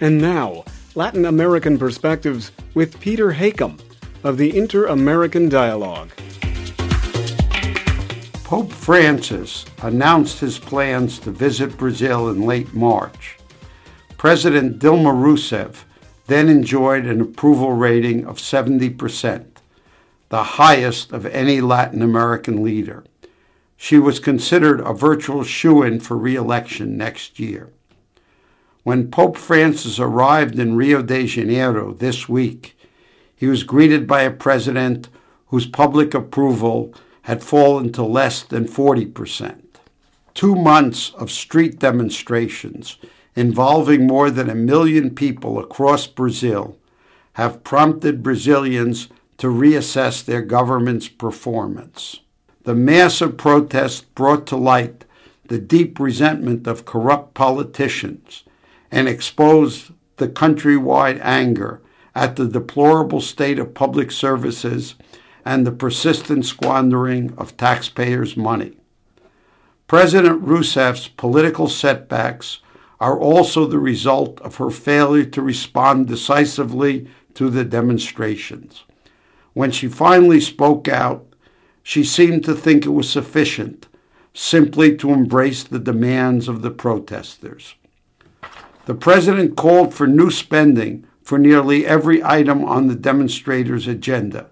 And now, Latin American perspectives with Peter Hakim of the Inter American Dialogue. Pope Francis announced his plans to visit Brazil in late March. President Dilma Rousseff then enjoyed an approval rating of 70%, the highest of any Latin American leader. She was considered a virtual shoo in for re election next year. When Pope Francis arrived in Rio de Janeiro this week, he was greeted by a president whose public approval had fallen to less than 40%. Two months of street demonstrations involving more than a million people across Brazil have prompted Brazilians to reassess their government's performance. The massive protests brought to light the deep resentment of corrupt politicians and exposed the countrywide anger at the deplorable state of public services and the persistent squandering of taxpayers' money. President Rousseff's political setbacks are also the result of her failure to respond decisively to the demonstrations. When she finally spoke out, she seemed to think it was sufficient simply to embrace the demands of the protesters. The president called for new spending for nearly every item on the demonstrators' agenda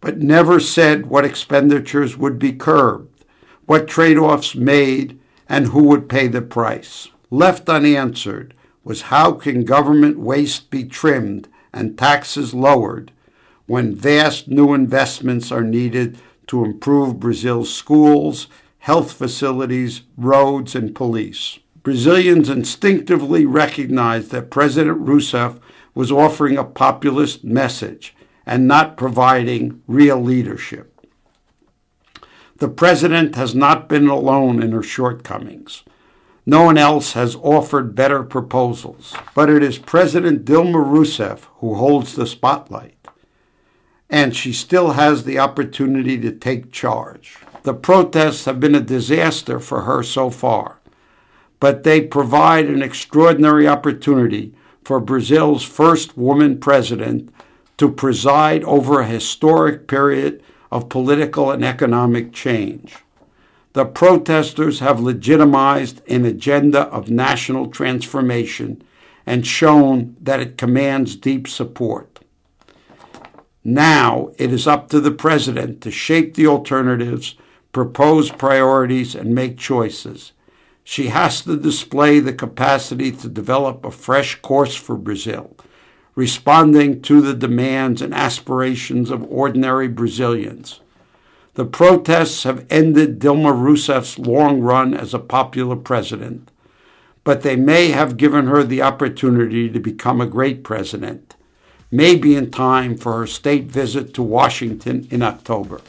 but never said what expenditures would be curbed, what trade offs made, and who would pay the price. Left unanswered was how can government waste be trimmed and taxes lowered when vast new investments are needed to improve Brazil's schools, health facilities, roads, and police. Brazilians instinctively recognized that President Rousseff was offering a populist message and not providing real leadership. The president has not been alone in her shortcomings. No one else has offered better proposals, but it is President Dilma Rousseff who holds the spotlight. And she still has the opportunity to take charge. The protests have been a disaster for her so far, but they provide an extraordinary opportunity for Brazil's first woman president to preside over a historic period of political and economic change. The protesters have legitimized an agenda of national transformation and shown that it commands deep support. Now it is up to the president to shape the alternatives, propose priorities, and make choices. She has to display the capacity to develop a fresh course for Brazil responding to the demands and aspirations of ordinary Brazilians. The protests have ended Dilma Rousseff's long run as a popular president, but they may have given her the opportunity to become a great president, maybe in time for her state visit to Washington in October.